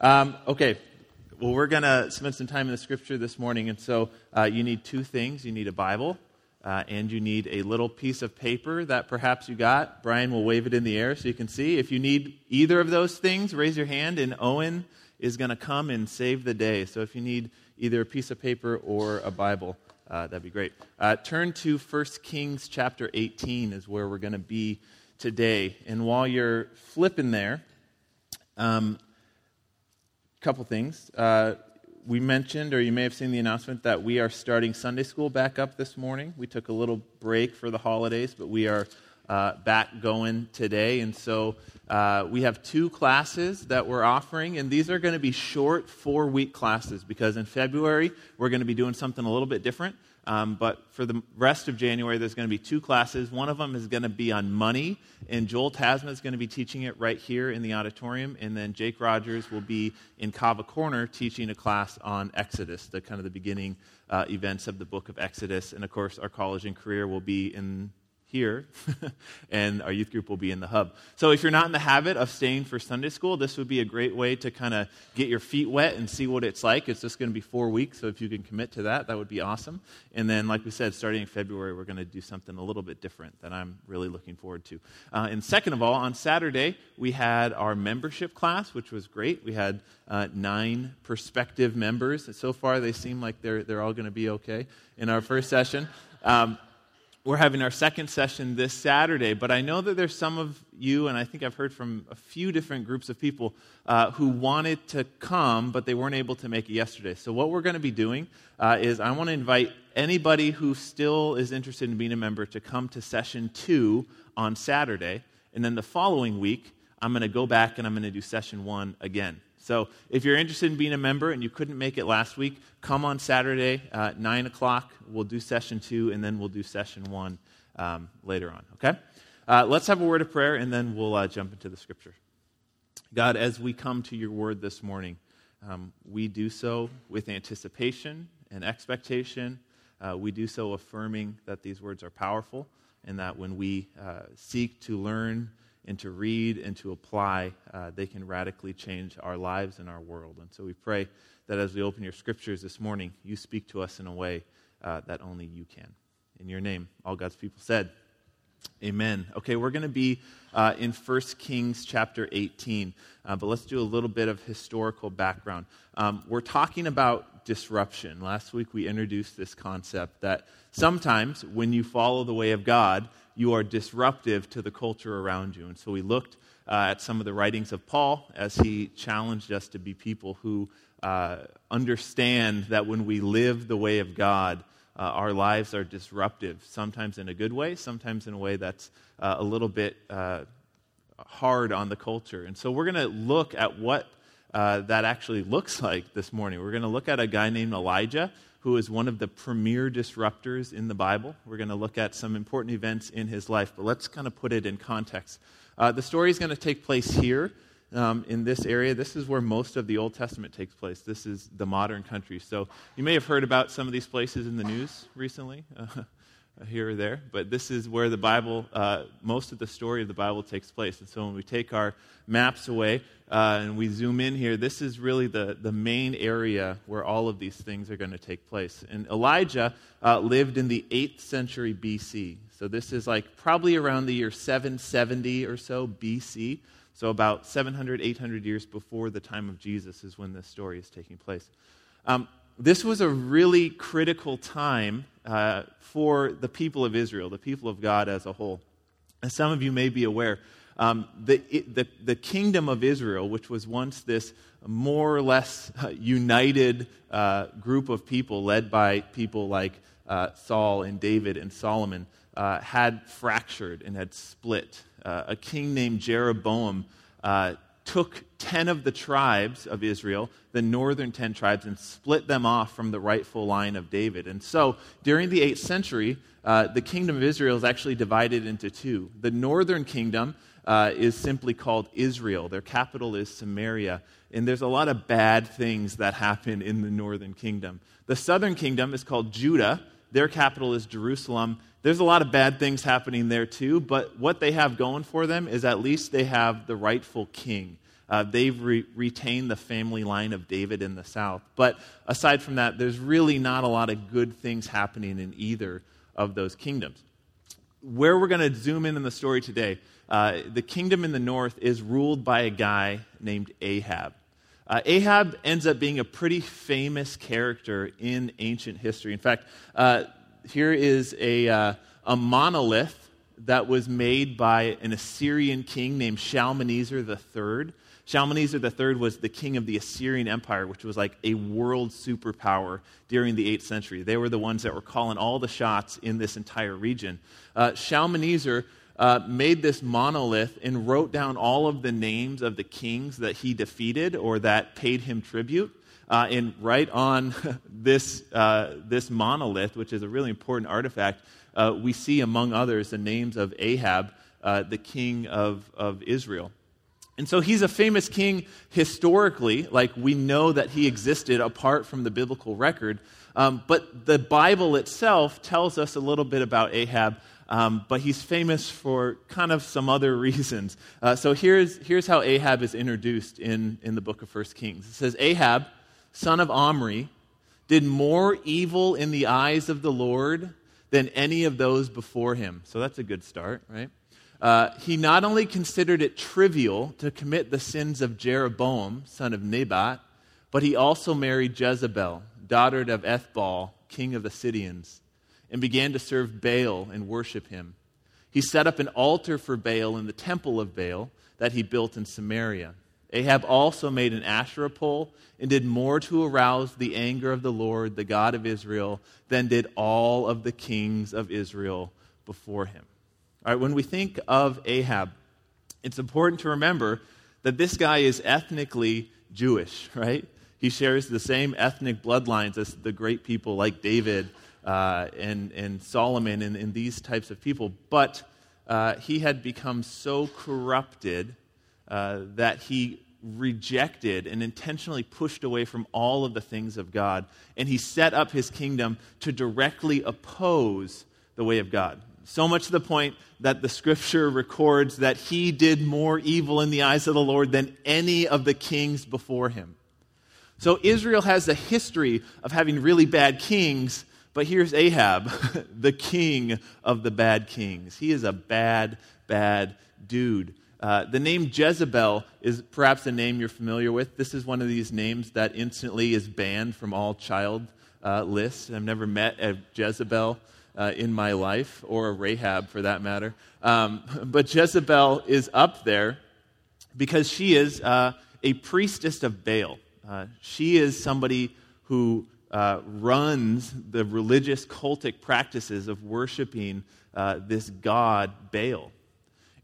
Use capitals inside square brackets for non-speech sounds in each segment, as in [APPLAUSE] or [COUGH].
Um, okay, well, we're going to spend some time in the scripture this morning, and so uh, you need two things you need a Bible. Uh, and you need a little piece of paper that perhaps you got. Brian will wave it in the air so you can see. If you need either of those things, raise your hand, and Owen is going to come and save the day. So if you need either a piece of paper or a Bible, uh, that'd be great. Uh, turn to 1 Kings chapter 18 is where we're going to be today. And while you're flipping there, um, couple things. Uh, we mentioned, or you may have seen the announcement, that we are starting Sunday school back up this morning. We took a little break for the holidays, but we are uh, back going today. And so uh, we have two classes that we're offering, and these are going to be short four week classes because in February we're going to be doing something a little bit different. Um, but for the rest of January, there's going to be two classes. One of them is going to be on money, and Joel Tasma is going to be teaching it right here in the auditorium. And then Jake Rogers will be in Kava Corner teaching a class on Exodus, the kind of the beginning uh, events of the book of Exodus. And of course, our college and career will be in here, [LAUGHS] and our youth group will be in the hub. So, if you're not in the habit of staying for Sunday school, this would be a great way to kind of get your feet wet and see what it's like. It's just going to be four weeks, so if you can commit to that, that would be awesome. And then, like we said, starting in February, we're going to do something a little bit different that I'm really looking forward to. Uh, and second of all, on Saturday, we had our membership class, which was great. We had uh, nine prospective members. So far, they seem like they're, they're all going to be okay in our first session. Um, we're having our second session this Saturday, but I know that there's some of you, and I think I've heard from a few different groups of people uh, who wanted to come, but they weren't able to make it yesterday. So, what we're going to be doing uh, is I want to invite anybody who still is interested in being a member to come to session two on Saturday, and then the following week, I'm going to go back and I'm going to do session one again. So if you're interested in being a member and you couldn't make it last week, come on Saturday, uh, 9 o'clock. We'll do session two, and then we'll do session one um, later on, okay? Uh, let's have a word of prayer, and then we'll uh, jump into the scripture. God, as we come to your word this morning, um, we do so with anticipation and expectation. Uh, we do so affirming that these words are powerful and that when we uh, seek to learn and to read and to apply, uh, they can radically change our lives and our world. And so we pray that as we open your scriptures this morning, you speak to us in a way uh, that only you can. In your name, all God's people said, Amen. Okay, we're going to be uh, in 1 Kings chapter 18, uh, but let's do a little bit of historical background. Um, we're talking about disruption. Last week we introduced this concept that sometimes when you follow the way of God, you are disruptive to the culture around you. And so we looked uh, at some of the writings of Paul as he challenged us to be people who uh, understand that when we live the way of God, uh, our lives are disruptive, sometimes in a good way, sometimes in a way that's uh, a little bit uh, hard on the culture. And so we're going to look at what uh, that actually looks [LAUGHS] like this morning. We're going to look at a guy named Elijah who is one of the premier disruptors in the Bible. We're going to look at some important events in his life, but let's kind of put it in context. Uh, the story is going to take place here um, in this area. This is where most of the Old Testament takes place. This is the modern country. So you may have heard about some of these places in the news recently. Uh, [LAUGHS] here or there, but this is where the Bible, uh, most of the story of the Bible takes place. And so when we take our maps away uh, and we zoom in here, this is really the, the main area where all of these things are going to take place. And Elijah uh, lived in the 8th century BC. So this is like probably around the year 770 or so BC. So about 700, 800 years before the time of Jesus is when this story is taking place. Um, this was a really critical time uh, for the people of Israel, the people of God as a whole. As some of you may be aware, um, the, it, the, the, kingdom of Israel, which was once this more or less uh, united uh, group of people led by people like uh, Saul and David and Solomon, uh, had fractured and had split. Uh, a king named Jeroboam took 10 of the tribes of Israel, the northern 10 tribes, and split them off from the rightful line of David. And so during the 8th century, uh, the kingdom of Israel is actually divided into two. The northern kingdom uh, is simply called Israel, their capital is Samaria. And there's a lot of bad things that happen in the northern kingdom. The southern kingdom is called Judah, their capital is Jerusalem. There's a lot of bad things happening there too, but what they have going for them is at least they have the rightful king. Uh, they've re- retained the family line of David in the south. But aside from that, there's really not a lot of good things happening in either of those kingdoms. Where we're going to zoom in in the story today, uh, the kingdom in the north is ruled by a guy named Ahab. Uh, Ahab ends up being a pretty famous character in ancient history. In fact, uh, here is a, uh, a monolith that was made by an Assyrian king named Shalmaneser III. Shalmaneser III was the king of the Assyrian Empire, which was like a world superpower during the 8th century. They were the ones that were calling all the shots in this entire region. Uh, Shalmaneser uh, made this monolith and wrote down all of the names of the kings that he defeated or that paid him tribute. Uh, and right on [LAUGHS] this, uh, this monolith, which is a really important artifact, uh, we see, among others, the names of Ahab, uh, the king of, of Israel. And so he's a famous king historically, like we know that he existed apart from the biblical record. Um, but the Bible itself tells us a little bit about Ahab um, but he's famous for kind of some other [LAUGHS] reasons. Uh, so here's, here's how Ahab is introduced in, in the book of 1 Kings. It says, Ahab, son of Omri, did more evil in the eyes of the Lord than any of those before him. So that's a good start, right? Uh, he not only considered it trivial to commit the sins of Jeroboam, son of Nebat, but he also married Jezebel, daughter of Ethbaal, king of the Sidonians and began to serve Baal and worship him. He set up an altar for Baal in the temple of Baal that he built in Samaria. Ahab also made an Asherah pole and did more to arouse the anger of the Lord, the God of Israel, than did all of the kings of Israel before him. All right, when we think of Ahab, it's important to remember that this guy is ethnically Jewish, [LAUGHS] right? He shares the same ethnic bloodlines as the great people like David uh, and, and Solomon and, and, these types of people. But uh, he had become so corrupted uh, that he rejected and intentionally pushed away from all of the things of God. And he set up his kingdom to directly oppose the way of God. So much to the point that the scripture records that he did more evil in the eyes of the Lord than any of the kings before him. So Israel has a history of having really bad kings but here's Ahab, [LAUGHS] the king of the bad kings. He is a bad, bad dude. Uh, the name Jezebel is perhaps a name you're familiar with. This is one of these names that instantly is banned from all child uh, lists. I've never met a Jezebel uh, in my life, or a Rahab for that matter. Um, [LAUGHS] but Jezebel is up there because she is uh, a priestess of Baal. Uh, she is somebody who uh, runs the religious cultic practices of worshiping uh, this god Baal.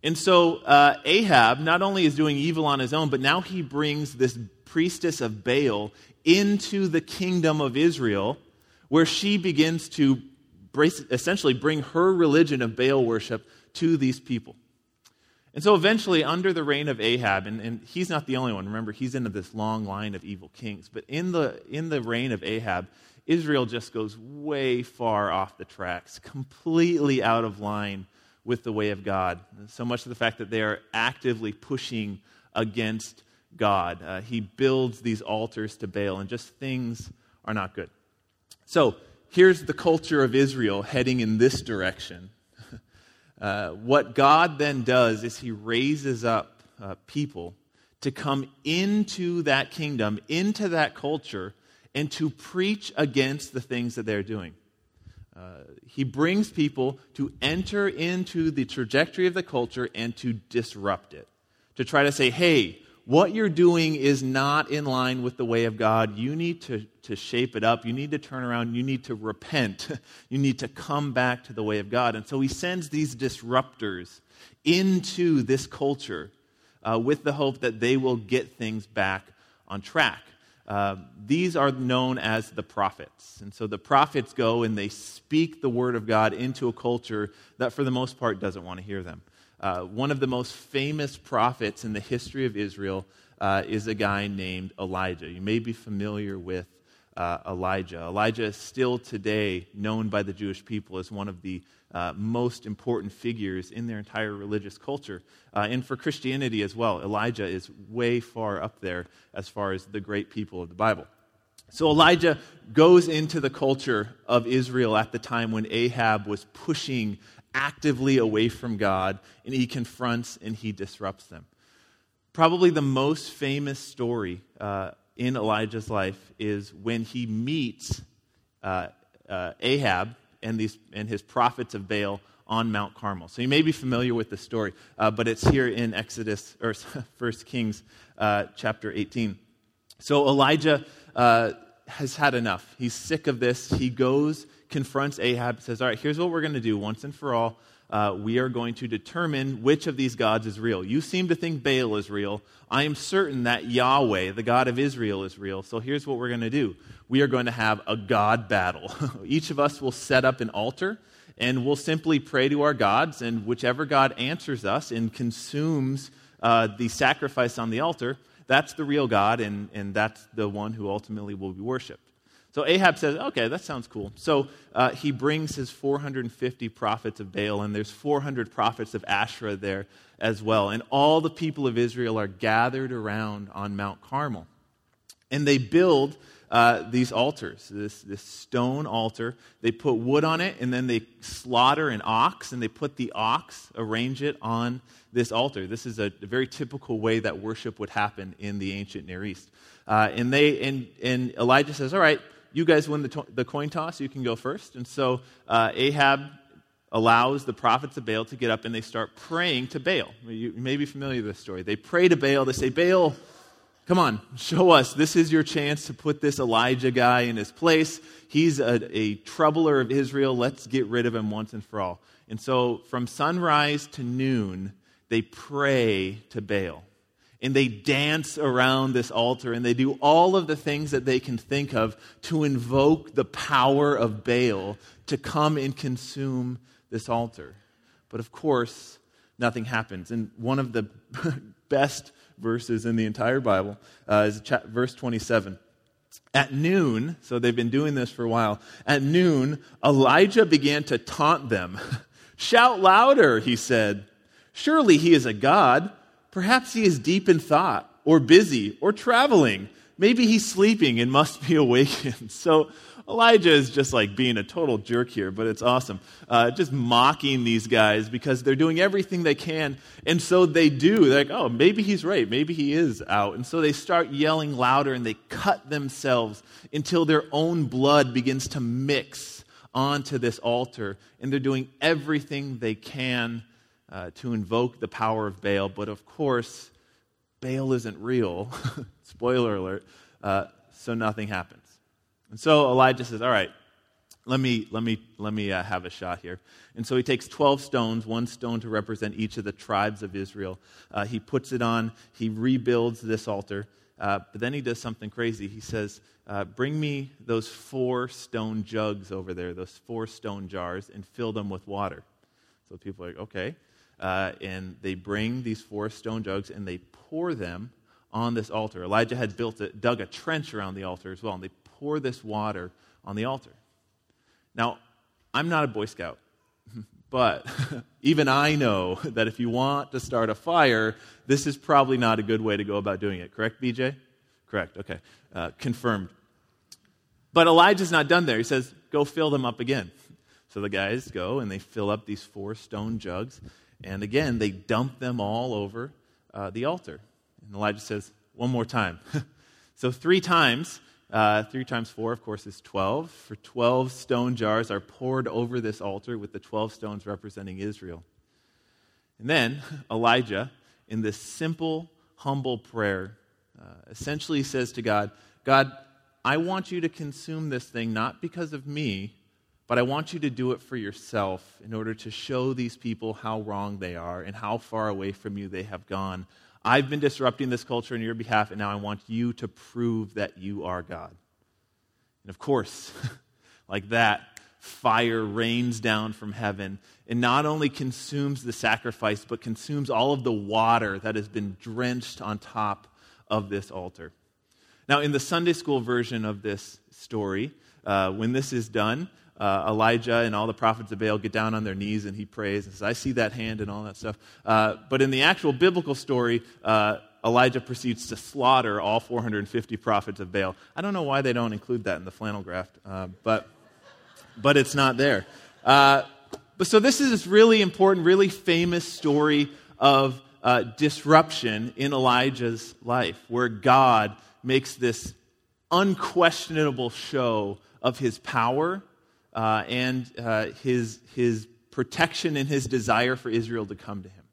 And so uh, Ahab not only is doing evil on his own, but now he brings this priestess of Baal into the kingdom of Israel, where she begins to essentially bring her religion of Baal worship to these people. And so eventually, under the reign of Ahab, and, and, he's not the only one, remember, he's into this long line of evil kings, but in the, in the reign of Ahab, Israel just goes way far off the tracks, completely out of line with the way of God. So much to the fact that they are actively pushing against God. Uh, he builds these altars to Baal, and just things are not good. So here's the culture of Israel heading in this direction. Uh, what God then does is he raises up uh, people to come into that kingdom, into that culture, and to preach against the things that they're doing. Uh, he brings people to enter into the trajectory of the culture and to disrupt it. To try to say, hey, what you're doing is not in line with the way of God. You need to, to shape it up. You need to turn around. You need to repent. [LAUGHS] you need to come back to the way of God. And so he sends these disruptors into this culture uh, with the hope that they will get things back on track. Uh, these are known as the prophets. And so the prophets go and they speak the word of God into a culture that, for the most part, doesn't want to hear them. Uh, one of the most famous prophets in the history of Israel uh, is a guy named Elijah. You may be familiar with uh, Elijah. Elijah is still today known by the Jewish people as one of the uh, most important figures in their entire religious culture. Uh, and for Christianity as well, Elijah is way far up there as far as the great people of the Bible. So Elijah goes into the culture of Israel at the time when Ahab was pushing actively away from God, and he confronts and he disrupts them. Probably the most famous story uh, in Elijah's life is when he meets uh, uh, Ahab and, these, and his prophets of Baal on Mount Carmel. So you may be familiar with the story, uh, but it's here in Exodus or [LAUGHS] 1 Kings uh, chapter 18. So Elijah uh, has had enough. He's sick of this. He goes, confronts Ahab, says, All right, here's what we're going to do once and for all. Uh, we are going to determine which of these gods is real. You seem to think Baal is real. I am certain that Yahweh, the God of Israel, is real. So here's what we're going to do we are going to have a God battle. [LAUGHS] Each of us will set up an altar and we'll simply pray to our gods, and whichever God answers us and consumes uh, the sacrifice on the altar, that's the real God, and, and that's the one who ultimately will be worshiped. So Ahab says, okay, that sounds cool. So uh, he brings his 450 prophets of Baal, and there's 400 prophets of Asherah there as well. And all the people of Israel are gathered around on Mount Carmel. And they build uh, these altars, this, this stone altar. They put wood on it, and then they slaughter an ox, and they put the ox, arrange it on this altar. This is a, a very typical way that worship would happen in the ancient Near East. Uh, and, they, and, and Elijah says, All right, you guys win the, to- the coin toss, you can go first. And so uh, Ahab allows the prophets of Baal to get up and they start praying to Baal. You may be familiar with this story. They pray to Baal, they say, Baal, come on, show us. This is your chance to put this Elijah guy in his place. He's a, a troubler of Israel. Let's get rid of him once and for all. And so from sunrise to noon, they pray to Baal. And they dance around this altar and they do all of the things that they can think of to invoke the power of Baal to come and consume this altar. But of course, nothing happens. And one of the [LAUGHS] best verses in the entire Bible uh, is verse 27. At noon, so they've been doing this for a while, at noon, Elijah began to taunt them. [LAUGHS] Shout louder, he said. Surely he is a God. Perhaps he is deep in thought, or busy, or traveling. Maybe he's sleeping and must be [LAUGHS] awakened. So Elijah is just like being a total jerk here, but it's awesome. Uh, just mocking these guys because they're doing everything they can. And so they do. They're like, oh, maybe he's right. Maybe he is out. And so they start yelling louder and they cut themselves until their own blood begins to mix onto this altar. And they're doing everything they can uh, to invoke the power of Baal. But of course, Baal isn't real. [LAUGHS] Spoiler alert. Uh, so nothing happens. And so Elijah says, All right, let me, let me, let me uh, have a shot here. And so he takes 12 stones, one stone to represent each of the tribes of Israel. Uh, he puts it on, he rebuilds this altar. Uh, but then he does something crazy. He says, uh, Bring me those four stone jugs over there, those four stone jars, and fill them with water. So people are like, Okay. Uh, and they bring these four stone jugs and they pour them on this altar. Elijah had built a, dug a trench around the altar as well, and they pour this water on the altar. Now, I'm not a Boy Scout, [LAUGHS] but [LAUGHS] even I know [LAUGHS] that if you want to start a fire, this is probably not a good way to go about doing it. Correct, BJ? Correct, okay. Uh, confirmed. But Elijah's not done there. He says, Go fill them up again. So the guys go and they fill up these four stone jugs and again, they dump them all over uh, the altar. And Elijah says, one more time. [LAUGHS] so, three times, uh, three times four, of course, is 12. For 12 stone jars are poured over this altar with the 12 stones representing Israel. And then [LAUGHS] Elijah, in this simple, humble prayer, uh, essentially says to God, God, I want you to consume this thing not because of me, but I want you to do it for yourself in order to show these people how wrong they are and how far away from you they have gone. I've been disrupting this culture on your behalf, and now I want you to prove that you are God. And of course, [LAUGHS] like that, fire rains down from heaven and not only consumes the sacrifice, but consumes all of the water that has been drenched on top of this altar. Now, in the Sunday school version of this story, uh, when this is done, uh, Elijah and all the prophets of Baal get down on their knees and he prays and says, I see that hand and all that stuff. Uh, but in the actual biblical story, uh, Elijah proceeds to slaughter all 450 prophets of Baal. I don't know why they don't include that in the flannel graph, uh, but, but it's not there. Uh, but so this is this really important, really famous story of uh, disruption in Elijah's life, where God makes this unquestionable show of his power uh, and uh, his, his protection and his desire for Israel to come to him.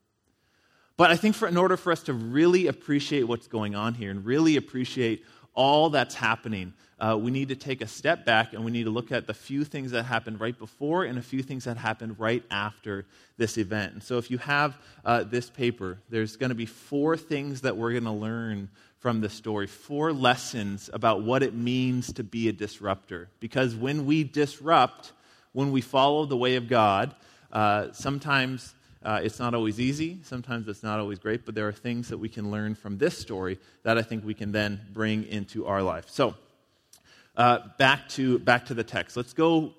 But I think for, in order for us to really appreciate what's going on here and really appreciate all that's happening, uh, we need to take a step back and we need to look at the few things that happened right before and a few things that happened right after this event. And so, if you have uh, this paper, there's going to be four things that we're going to learn from the story, four lessons about what it means to be a disruptor. Because when we disrupt, when we follow the way of God, uh, sometimes uh, it's not always easy, sometimes it's not always great, but there are things that we can learn from this story that I think we can then bring into our life. So, uh, back, to, back to the text. Let's go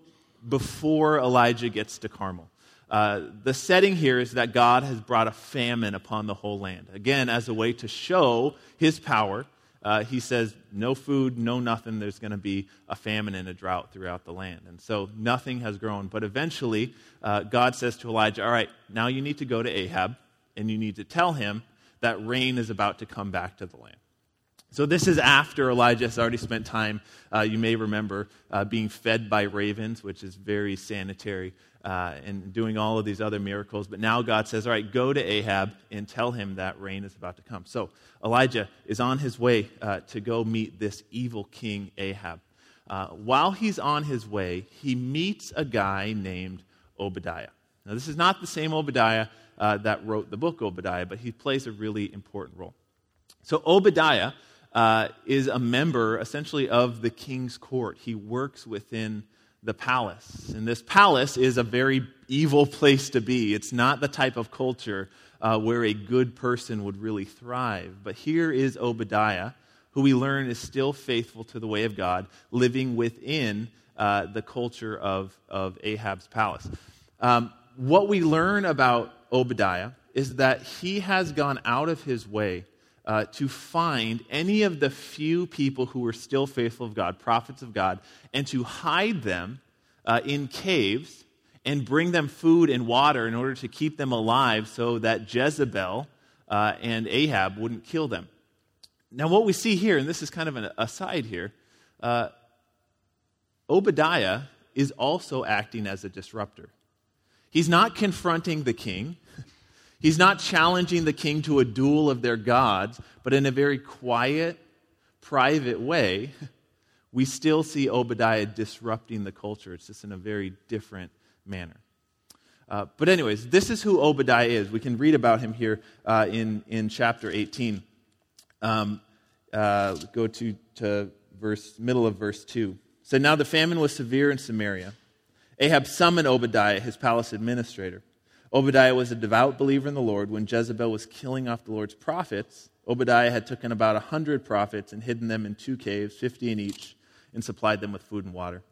before Elijah gets to Carmel. Uh, the setting here is that God has brought a famine upon the whole land. Again, as a way to show his power, uh, he says, No food, no nothing. There's going to be a famine and a drought throughout the land. And so nothing has grown. But eventually, uh, God says to Elijah, All right, now you need to go to Ahab and you need to tell him that rain is about to come back to the land. So, this is after Elijah has already spent time, uh, you may remember, uh, being fed by ravens, which is very sanitary, uh, and doing all of these other miracles. But now God says, All right, go to Ahab and tell him that rain is about to come. So, Elijah is on his way uh, to go meet this evil king, Ahab. Uh, while he's on his way, he meets a guy named Obadiah. Now, this is not the same Obadiah uh, that wrote the book Obadiah, but he plays a really important role. So, Obadiah uh, is a member essentially of the king's court. He works within the palace. And this palace is a very evil place to be. It's not the type of culture uh, where a good person would really thrive. But here is Obadiah, who we learn is still faithful to the way of God, living within uh, the culture of, of Ahab's palace. Um, what we learn about Obadiah is that he has gone out of his way uh, to find any of the few people who were still faithful of God, prophets of God, and to hide them uh, in caves and bring them food and water in order to keep them alive so that Jezebel uh, and Ahab wouldn't kill them. Now, what we see here, and this is kind of an aside here, uh, Obadiah is also acting as a disruptor. He's not confronting the king. He's not challenging the king to a duel of their gods, but in a very quiet, private way, [LAUGHS] we still see Obadiah disrupting the culture. It's just in a very different manner. Uh, but, anyways, this is who Obadiah is. We can read about him here uh, in, in chapter 18. Um, uh, go to, to verse, middle of verse 2. So now the famine was severe in Samaria. Ahab summoned Obadiah, his palace administrator. Obadiah was a devout believer in the Lord. When Jezebel was killing off the Lord's prophets, Obadiah had taken about a hundred prophets and hidden them in two caves, fifty in each, and supplied them with food and water.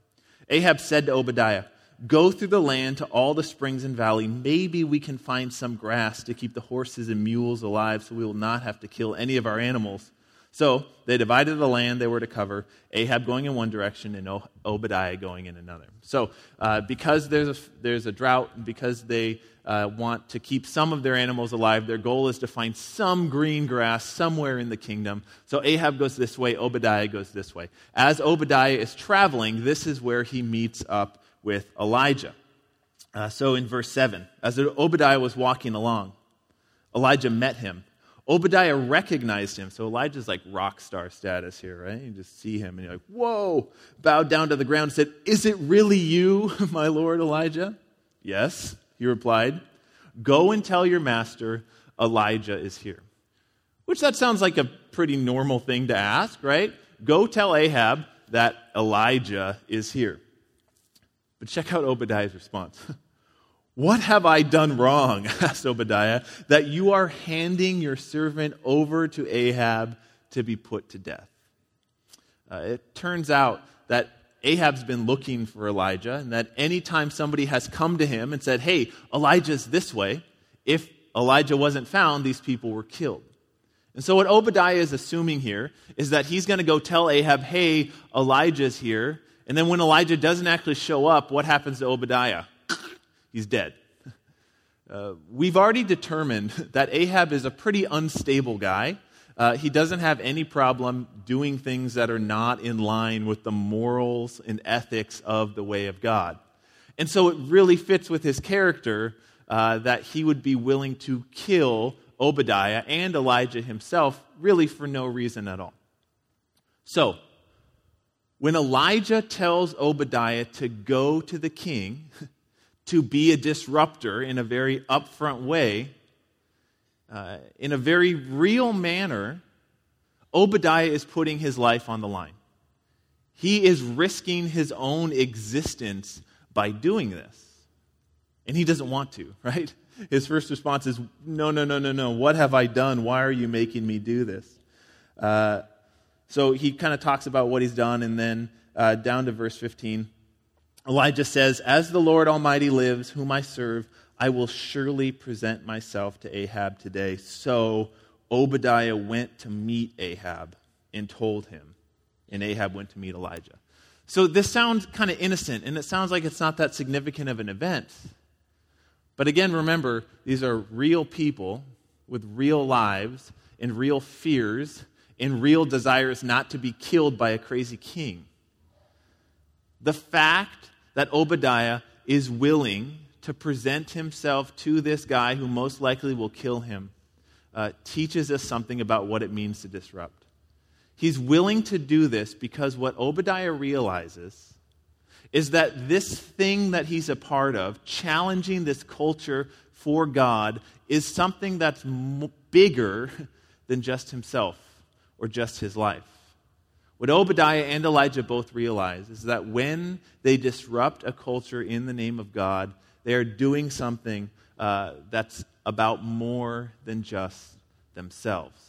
Ahab said to Obadiah, Go through the land to all the springs and valley. Maybe we can find some grass to keep the horses and mules alive so we will not have to kill any of our animals. So they divided the land they were to cover, Ahab going in one direction and Obadiah going in another. So, uh, because there's a, there's a drought, and because they uh, want to keep some of their animals alive. Their goal is to find some green grass somewhere in the kingdom. So Ahab goes this way, Obadiah goes this way. As Obadiah is traveling, this is where he meets up with Elijah. Uh, so in verse 7, as Obadiah was walking along, Elijah met him. Obadiah recognized him. So Elijah's like rock star status here, right? You just see him and you're like, whoa, bowed down to the ground and said, Is it really you, [LAUGHS] my Lord Elijah? Yes. He replied, Go and tell your master Elijah is here. Which that sounds like a pretty normal thing to ask, right? Go tell Ahab that Elijah is here. But check out Obadiah's response. [LAUGHS] What have I done wrong, [LAUGHS] asked Obadiah, that you are handing your servant over to Ahab to be put to death? Uh, it turns out that Ahab's been looking for Elijah, and that anytime somebody has come to him and said, Hey, Elijah's this way, if Elijah wasn't found, these people were killed. And so, what Obadiah is assuming here is that he's going to go tell Ahab, Hey, Elijah's here. And then, when Elijah doesn't actually show up, what happens to Obadiah? [LAUGHS] He's dead. [LAUGHS] Uh, we've already determined [LAUGHS] that Ahab is a pretty unstable guy. Uh, he doesn't have any problem doing things that are not in line with the morals and ethics of the way of God. And so it really fits with his character uh, that he would be willing to kill Obadiah and Elijah himself, really for no reason at all. So, when Elijah tells Obadiah to go to the king, [LAUGHS] to be a disruptor in a very upfront way, uh, in a very real manner, Obadiah is putting his life on the line. He is risking his own existence by doing this. And he doesn't want to, [LAUGHS] right? His first response is, No, no, no, no, no. What have I done? Why are you making me do this? Uh, so he kind of talks about what he's done, and then uh, down to verse 15. Elijah says, As the Lord Almighty lives, whom I serve, I will surely present myself to Ahab today. So Obadiah went to meet Ahab and told him, and Ahab went to meet Elijah. So this sounds kind of innocent, and it sounds like it's not that significant of an event. But again, remember, these are real people with real lives and real fears and real desires not to be killed by a crazy king. The fact that Obadiah is willing to present himself to this guy who most likely will kill him uh, teaches us something about what it means to disrupt. He's willing to do this because what Obadiah realizes is that this thing that he's a part of, challenging this culture for God, is something that's m- bigger [LAUGHS] than just himself or just his life. What Obadiah and Elijah both realize is that when they disrupt a culture in the name of God, they are doing something uh, that's about more than just themselves.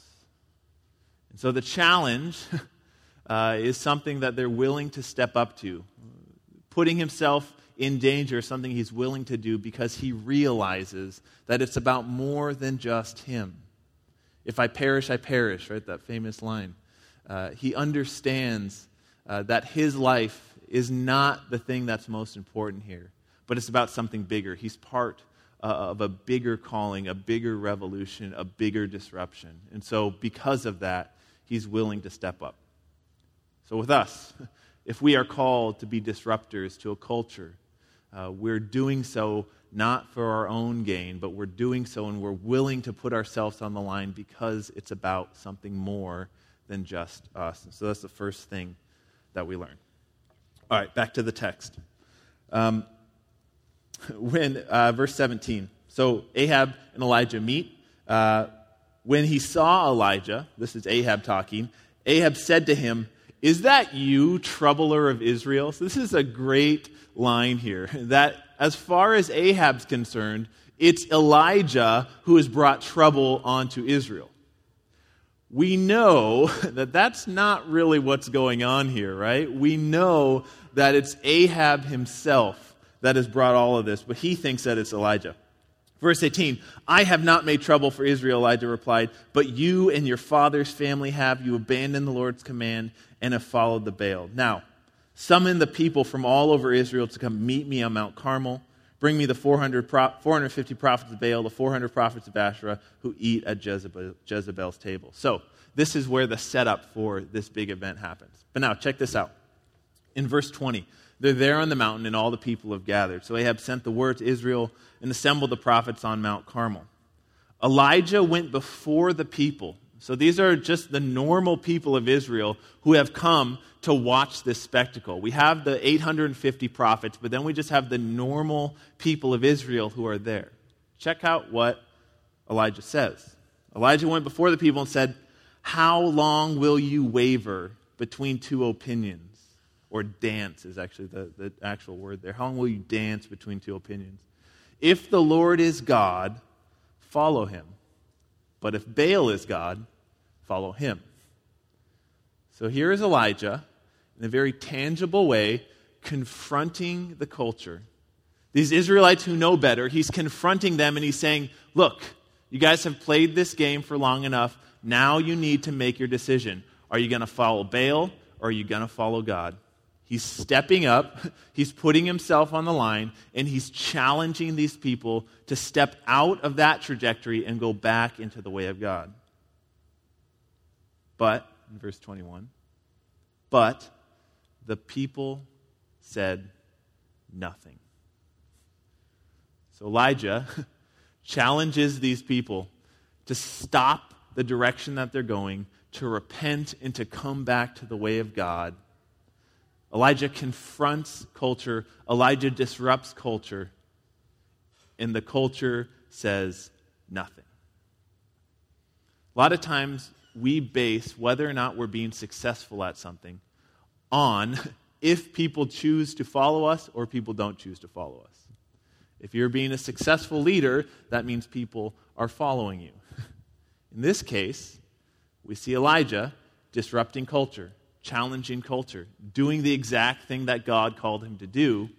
And so the challenge [LAUGHS] uh, is something that they're willing to step up to. Putting himself in danger is something he's willing to do because he realizes that it's about more than just him. If I perish, I perish, right? That famous line. Uh, he understands uh, that his life is not the thing that's most important here, but it's about something bigger. He's part uh, of a bigger calling, a bigger revolution, a bigger disruption. And so, because of that, he's willing to step up. So, with us, [LAUGHS] if we are called to be disruptors to a culture, uh, we're doing so not for our own gain, but we're doing so and we're willing to put ourselves on the line because it's about something more than just us. And so that's the first thing that we learn. All right, back to the text. Um, [LAUGHS] when, uh, verse 17. So Ahab and Elijah meet. Uh, when he saw Elijah, this is Ahab talking, Ahab said to him, Is that you, troubler of Israel? So this is a great line here. [LAUGHS] That as far as Ahab's concerned, it's Elijah who has brought trouble onto Israel we know [LAUGHS] that that's not really what's going on here, right? We know that it's Ahab himself that has brought all of this, but he thinks that it's Elijah. Verse 18, I have not made trouble for Israel, Elijah replied, but you and your father's family have. You abandoned the Lord's command and have followed the Baal. Now, summon the people from all over Israel to come meet me on Mount Carmel. Bring me the 400 pro- 450 prophets of Baal, the 400 prophets of Asherah who eat at Jezebel, Jezebel's table. So, this is where the setup for this big event happens. But now, check this out. In verse 20, they're there on the mountain, and all the people have gathered. So Ahab sent the word to Israel and assembled the prophets on Mount Carmel. Elijah went before the people. So these are just the normal people of Israel who have come to watch this spectacle. We have the 850 prophets, but then we just have the normal people of Israel who are there. Check out what Elijah says. Elijah went before the people and said, How long will you waver between two opinions? Or dance is actually the, the actual word there. How long will you dance between two opinions? If the Lord is God, follow him. But if Baal is God, follow him. So here is Elijah in a very tangible way, confronting the culture. These Israelites who know better, he's confronting them and he's saying, Look, you guys have played this game for long enough. Now you need to make your decision. Are you going to follow Baal or are you going to follow God? He's stepping up, [LAUGHS] he's putting himself on the line, and he's challenging these people to step out of that trajectory and go back into the way of God. But, in verse 21, but the people said nothing. So Elijah [LAUGHS] challenges these people to stop the direction that they're going, to repent, and to come back to the way of God Elijah confronts culture, Elijah disrupts culture, and the culture says nothing. A lot of times we base whether or not we're being successful at something on [LAUGHS] if people choose to follow us or people don't choose to follow us. If you're being a successful leader, that means people are following you. [LAUGHS] In this case, we see Elijah disrupting culture challenging culture, doing the exact thing that God called him to do,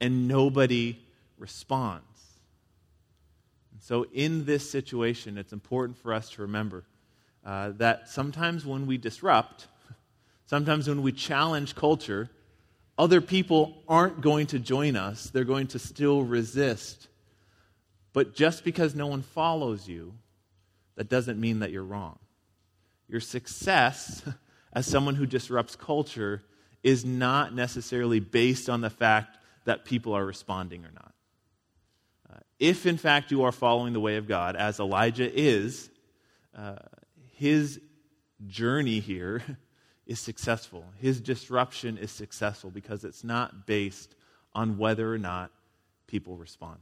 and nobody responds. And so, in this situation, it's important for us to remember uh, that sometimes when we disrupt, [LAUGHS] sometimes when we challenge culture, other people aren't going to join us, they're going to still resist. But just because no one follows you, that doesn't mean that you're wrong. Your success [LAUGHS] as someone who disrupts culture is not necessarily based on the fact that people are responding or not. Uh, if, in fact, you are following the way of God, as Elijah is, uh, his journey here [LAUGHS] is successful. His disruption is successful because it's not based on whether or not people respond.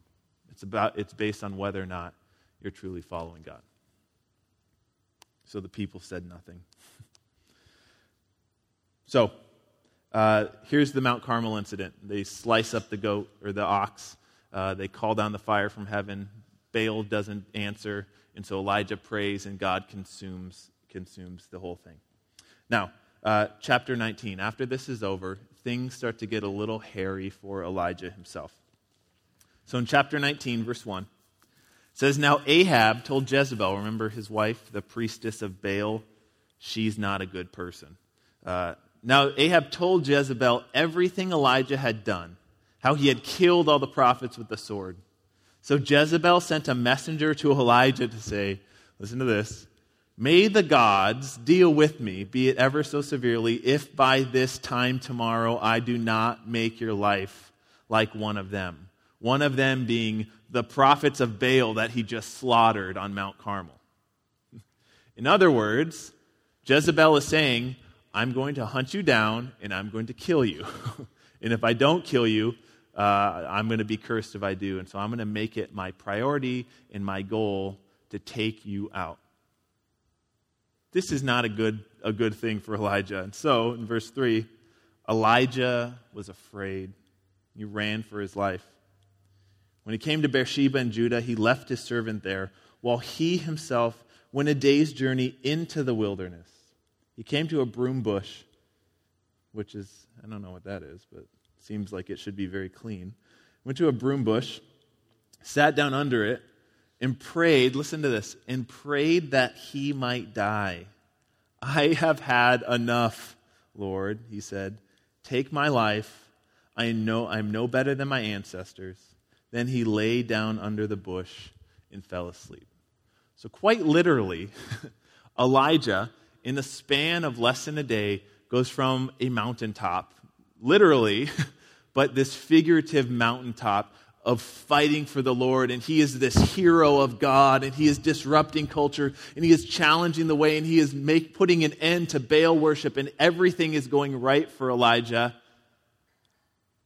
It's, about, it's based on whether or not you're truly following God. So the people said nothing. So, uh, here's the Mount Carmel incident. They slice up the goat or the ox. Uh, they call down the fire from heaven. Baal doesn't answer, and so Elijah prays, and God consumes consumes the whole thing. Now, uh, chapter 19. After this is over, things start to get a little hairy for Elijah himself. So, in chapter 19, verse 1, it says, Now Ahab told Jezebel, remember his wife, the priestess of Baal, she's not a good person. Uh, now, Ahab told Jezebel everything Elijah had done, how he had killed all the prophets with the sword. So Jezebel sent a messenger to Elijah to say, Listen to this. May the gods deal with me, be it ever so severely, if by this time tomorrow I do not make your life like one of them. One of them being the prophets of Baal that he just slaughtered on Mount Carmel. [LAUGHS] In other words, Jezebel is saying, I'm going to hunt you down and I'm going to kill you. [LAUGHS] and if I don't kill you, uh, I'm going to be cursed if I do. And so I'm going to make it my priority and my goal to take you out. This is not a good, a good thing for Elijah. And so, in verse 3, Elijah was afraid. He ran for his life. When he came to Beersheba in Judah, he left his servant there, while he himself went a day's journey into the wilderness. He came to a broom bush, which is, I don't know what that is, but seems like it should be very clean. Went to a broom bush, sat down under it, and prayed, listen to this, and prayed that he might die. I have had enough, Lord, he said. Take my life. I know I'm no better than my ancestors. Then he lay down under the bush and fell asleep. So, quite literally, [LAUGHS] Elijah in the span of less than a day, goes from a mountaintop, literally, [LAUGHS] but this figurative mountaintop of fighting for the Lord, and he is this hero of God, and he is disrupting culture, and he is challenging the way, and he is make, putting an end to Baal worship, and everything is going right for Elijah.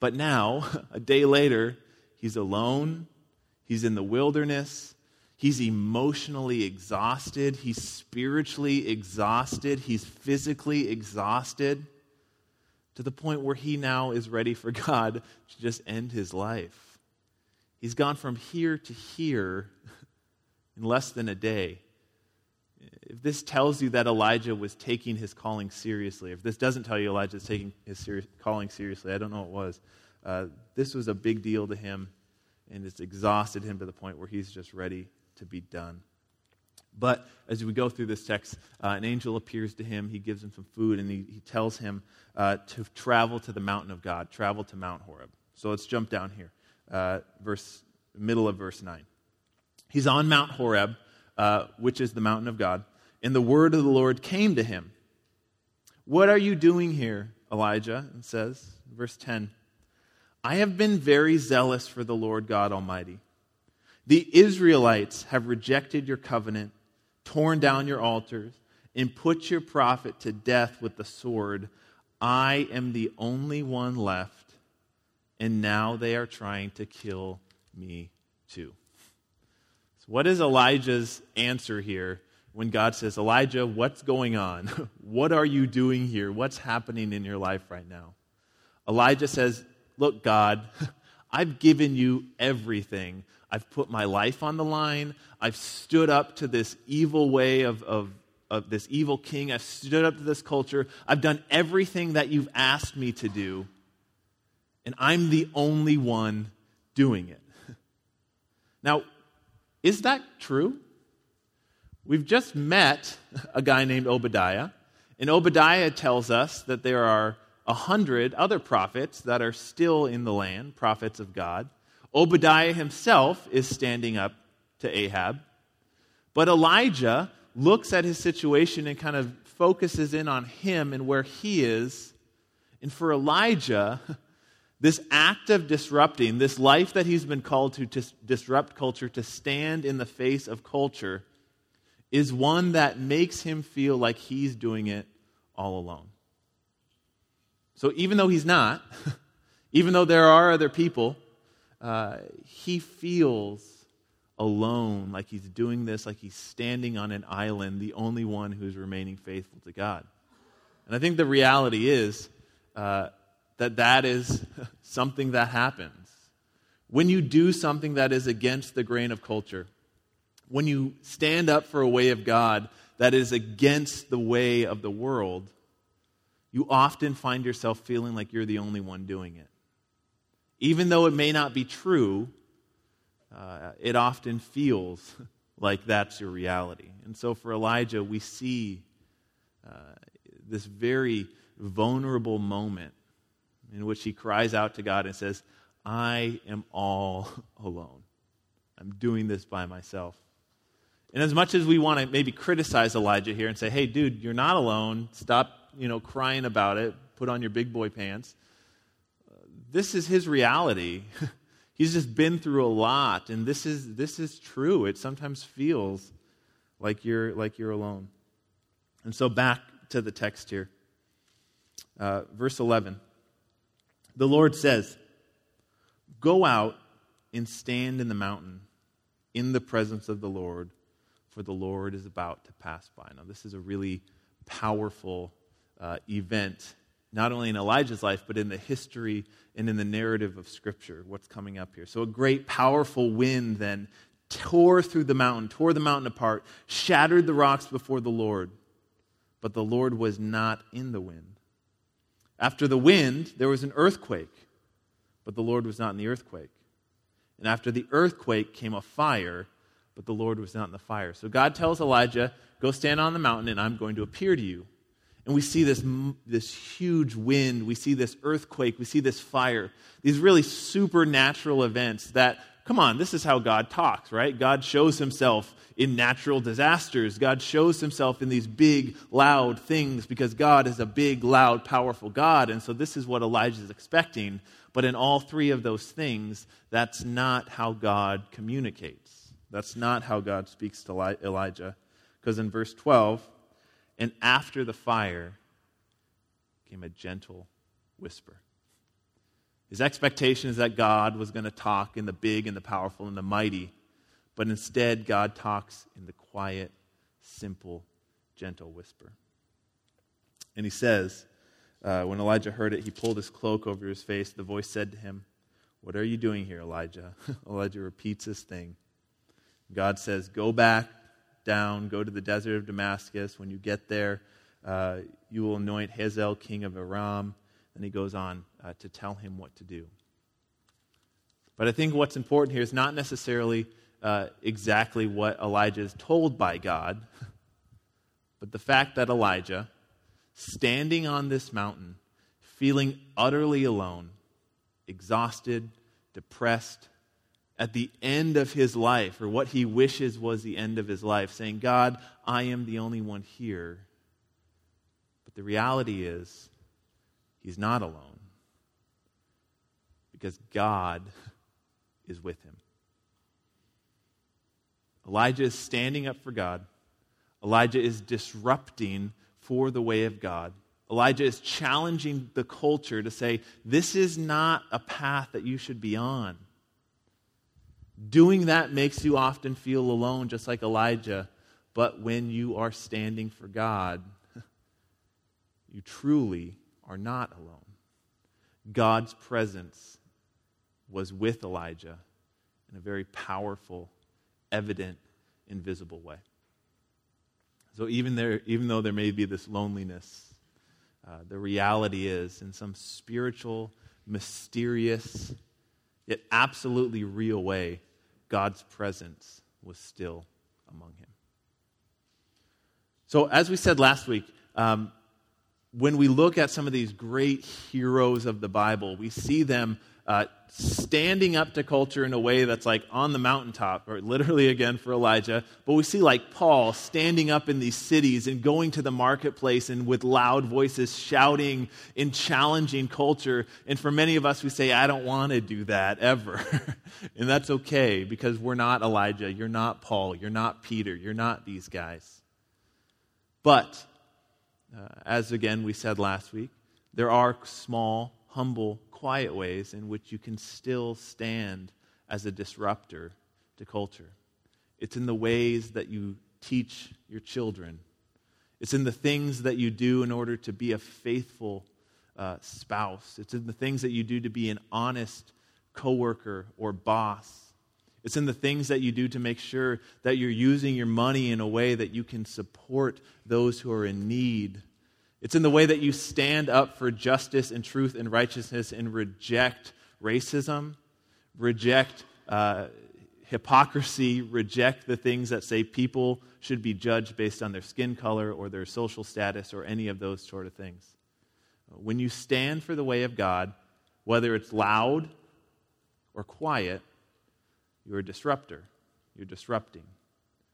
But now, [LAUGHS] a day later, he's alone, he's in the wilderness, He's emotionally exhausted. He's spiritually exhausted. He's physically exhausted to the point where he now is ready for [LAUGHS] God to just end his life. He's gone from here to here [LAUGHS] in less than a day. if this tells you that Elijah was taking his calling seriously, if this doesn't tell you Elijah is taking his calling seriously, I don't know what was. Uh, this was a big deal to him, and it's exhausted him to the point where he's just ready to be done. But as we go through this text, uh, an angel appears to him. He gives him some food, and he, he tells him uh, to travel to the mountain of God, travel to Mount Horeb. So let's jump down here, uh, verse middle of verse nine. He's on Mount Horeb, uh, which is the mountain of God, and the word of the Lord came to him. What are you doing here, Elijah? It says, verse ten. I have been very zealous for the Lord God Almighty. The Israelites have rejected your covenant torn down your altars, and put your prophet to death with the sword. I am the only one left, and now they are trying to kill me too. So, what is Elijah's answer here when God says, Elijah, what's going on? [LAUGHS] what are you doing here? What's happening in your life right now? Elijah says, Look, God, [LAUGHS] I've given you everything. I've put my life on the line. I've stood up to this evil way of, of, of this evil king. I've stood up to this culture. I've done everything that you've asked me to do. And I'm the only one doing it. [LAUGHS] Now, is that true? We've just met a guy named Obadiah, and Obadiah tells us that there are a hundred other prophets that are still in the land, prophets of God. Obadiah himself is standing up to Ahab. But Elijah looks at his situation and kind of focuses in on him and where he is. And for Elijah, [LAUGHS] this act of disrupting, this life that he's been called to, to disrupt culture, to stand in the face of culture, is one that makes him feel like he's doing it all alone. So even though he's not, [LAUGHS] even though there are other people, uh, he feels alone, like he's doing this, like he's standing on an island, the only one who's remaining faithful to God. And I think the reality is uh, that that is [LAUGHS] something that happens. When you do something that is against the grain of culture, when you stand up for a way of God that is against the way of the world, you often find yourself feeling like you're the only one doing it. Even though it may not be true, uh, it often feels [LAUGHS] like that's your reality. And so for Elijah, we see uh, this very vulnerable moment in which he cries out to God and says, I am all [LAUGHS] alone. I'm doing this by myself. And as much as we want to maybe criticize Elijah here and say, hey, dude, you're not alone, stop you know, crying about it, put on your big boy pants this is his reality. [LAUGHS] He's just been through a lot, and this is, this is true. It sometimes feels like you're, like you're alone. And so back to the text here. Uh, verse 11. The Lord says, Go out and stand in the mountain in the presence of the Lord, for the Lord is about to pass by. Now, this is a really powerful uh, event not only in Elijah's life, but in the history and in the narrative of Scripture, what's coming up here. So, a great, powerful wind then tore through the mountain, tore the mountain apart, shattered the rocks before the Lord. But the Lord was not in the wind. After the wind, there was an earthquake, but the Lord was not in the earthquake. And after the earthquake came a fire, but the Lord was not in the fire. So God tells Elijah, Go stand on the mountain, and I'm going to appear to you. And we see this, this huge wind, we see this earthquake, we see this fire, these really supernatural events that, come on, this is how God talks, right? God shows himself in natural disasters. God shows himself in these big, loud things because God is a big, loud, powerful God. And so this is what Elijah is expecting. But in all three of those things, that's not how God communicates. That's not how God speaks to Elijah. Because in verse 12, and after the fire came a gentle whisper. His expectation is that God was going to talk in the big and the powerful and the mighty, but instead, God talks in the quiet, simple, gentle whisper. And he says, uh, when Elijah heard it, he pulled his cloak over his face. The voice said to him, What are you doing here, Elijah? [LAUGHS] Elijah repeats this thing. God says, Go back down, go to the desert of Damascus. When you get there, uh, you will anoint Hazael king of Aram. And he goes on uh, to tell him what to do. But I think what's important here is not necessarily uh, exactly what Elijah is told by God, [LAUGHS] but the fact that Elijah, standing on this mountain, feeling utterly alone, exhausted, depressed, at the end of his life, or what he wishes was the end of his life, saying, God, I am the only one here. But the reality is, he's not alone because God is with him. Elijah is standing up for God. Elijah is disrupting for the way of God. Elijah is challenging the culture to say, this is not a path that you should be on. Doing that makes you often feel alone, just like Elijah. But when you are standing for God, [LAUGHS] you truly are not alone. God's presence was with Elijah in a very powerful, evident, invisible way. So even there, even though there may be this loneliness, uh, the reality is, in some spiritual, mysterious, yet absolutely real way, God's presence was still among him. So, as we said last week, um, when we look at some of these great heroes of the Bible, we see them uh, standing up to culture in a way that's like on the mountaintop, or literally again for Elijah. But we see like Paul standing up in these cities and going to the marketplace and with loud voices shouting and challenging culture. And for many of us, we say, I don't want to do that ever. [LAUGHS] and that's okay because we're not Elijah. You're not Paul. You're not Peter. You're not these guys. But, uh, as again we said last week, there are small, humble quiet ways in which you can still stand as a disruptor to culture. It's in the ways that you teach your children. It's in the things that you do in order to be a faithful uh, spouse. It's in the things that you do to be an honest coworker or boss. It's in the things that you do to make sure that you're using your money in a way that you can support those who are in need it's in the way that you stand up for justice and truth and righteousness and reject racism, reject uh, hypocrisy, reject the things that say people should be judged based on their skin color or their social status or any of those sort of things. When you stand for the way of God, whether it's loud or quiet, you're a disruptor. You're disrupting.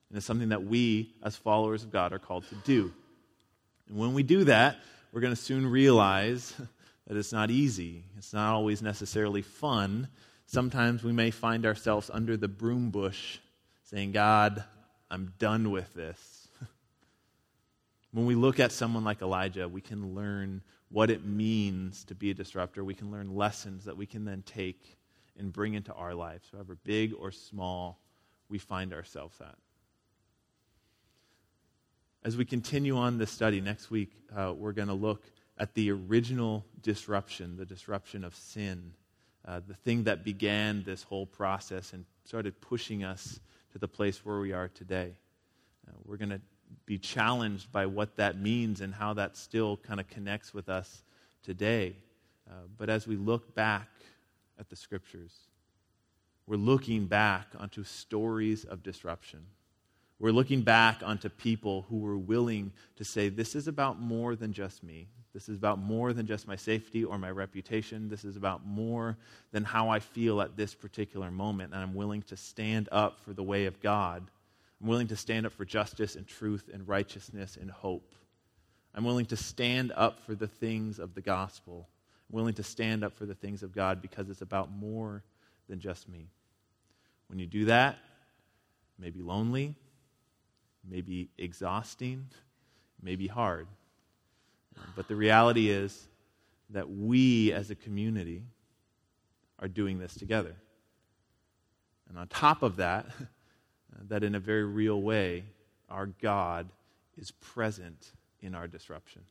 And it's something that we, as followers of God, are called to do. And when we do that, we're going to soon realize [LAUGHS] that it's not easy. It's not always necessarily fun. Sometimes we may find ourselves under the broom bush saying, God, I'm done with this. [LAUGHS] when we look at someone like Elijah, we can learn what it means to be a disruptor. We can learn lessons that we can then take and bring into our lives, however big or small we find ourselves at. As we continue on this study next week, uh, we're going to look at the original disruption, the disruption of sin, uh, the thing that began this whole process and started pushing us to the place where we are today. Uh, we're going to be challenged by what that means and how that still kind of connects with us today. Uh, but as we look back at the scriptures, we're looking back onto stories of disruption we're looking back onto people who were willing to say, This is about more than just me. This is about more than just my safety or my reputation. This is about more than how I feel at this particular moment. And I'm willing to stand up for the way of God. I'm willing to stand up for justice and truth and righteousness and hope. I'm willing to stand up for the things of the gospel. I'm willing to stand up for the things of God because it's about more than just me. When you do that, it may be lonely, may be exhausting, may be hard. But the reality is that we as a community are doing this together. And on top of that, [LAUGHS] that in a very real way, our God is present in our disruption.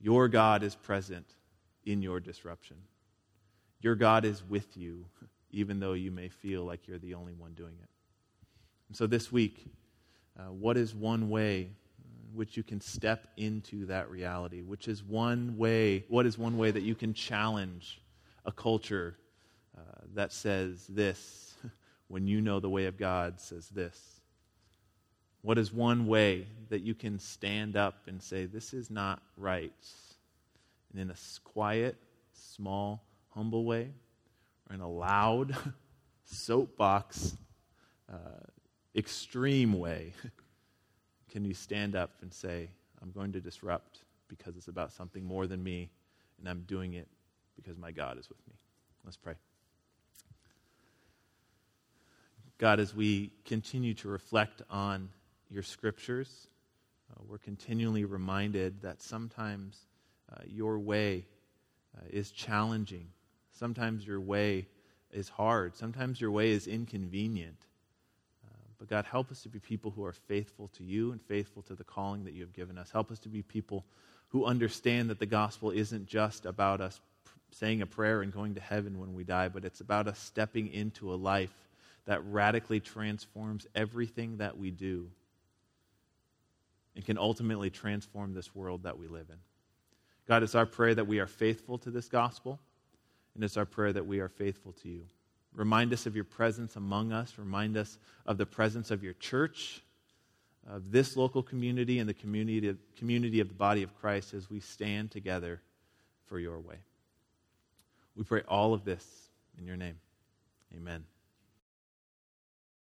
Your God is present in your disruption. Your God is with you, [LAUGHS] even though you may feel like you're the only one doing it. And so this week, Uh, what is one way in which you can step into that reality? Which is one way, what is one way that you can challenge a culture uh, that says this [LAUGHS] when you know the way of God says this? What is one way that you can stand up and say, This is not right? And in a quiet, small, humble way, or in a loud, [LAUGHS] soapbox, uh, extreme way, [LAUGHS] can you stand up and say, I'm going to disrupt because it's about something more than me, and I'm doing it because my God is with me? Let's pray. God, as we continue to reflect on your scriptures, uh, we're continually reminded that sometimes uh, your way uh, is challenging. Sometimes your way is hard. Sometimes your way is inconvenient. But God, help us to be people who are faithful to you and faithful to the calling that you have given us. Help us to be people who understand that the gospel isn't just about us saying a prayer and going to heaven when we die, but it's about us stepping into a life that radically transforms everything that we do and can ultimately transform this world that we live in. God, it's our prayer that we are faithful to this gospel, and it's our prayer that we are faithful to you. Remind us of your presence among us. Remind us of the presence of your church, of this local community, and the community of, community of the body of Christ as we stand together for your way. We pray all of this in your name. Amen.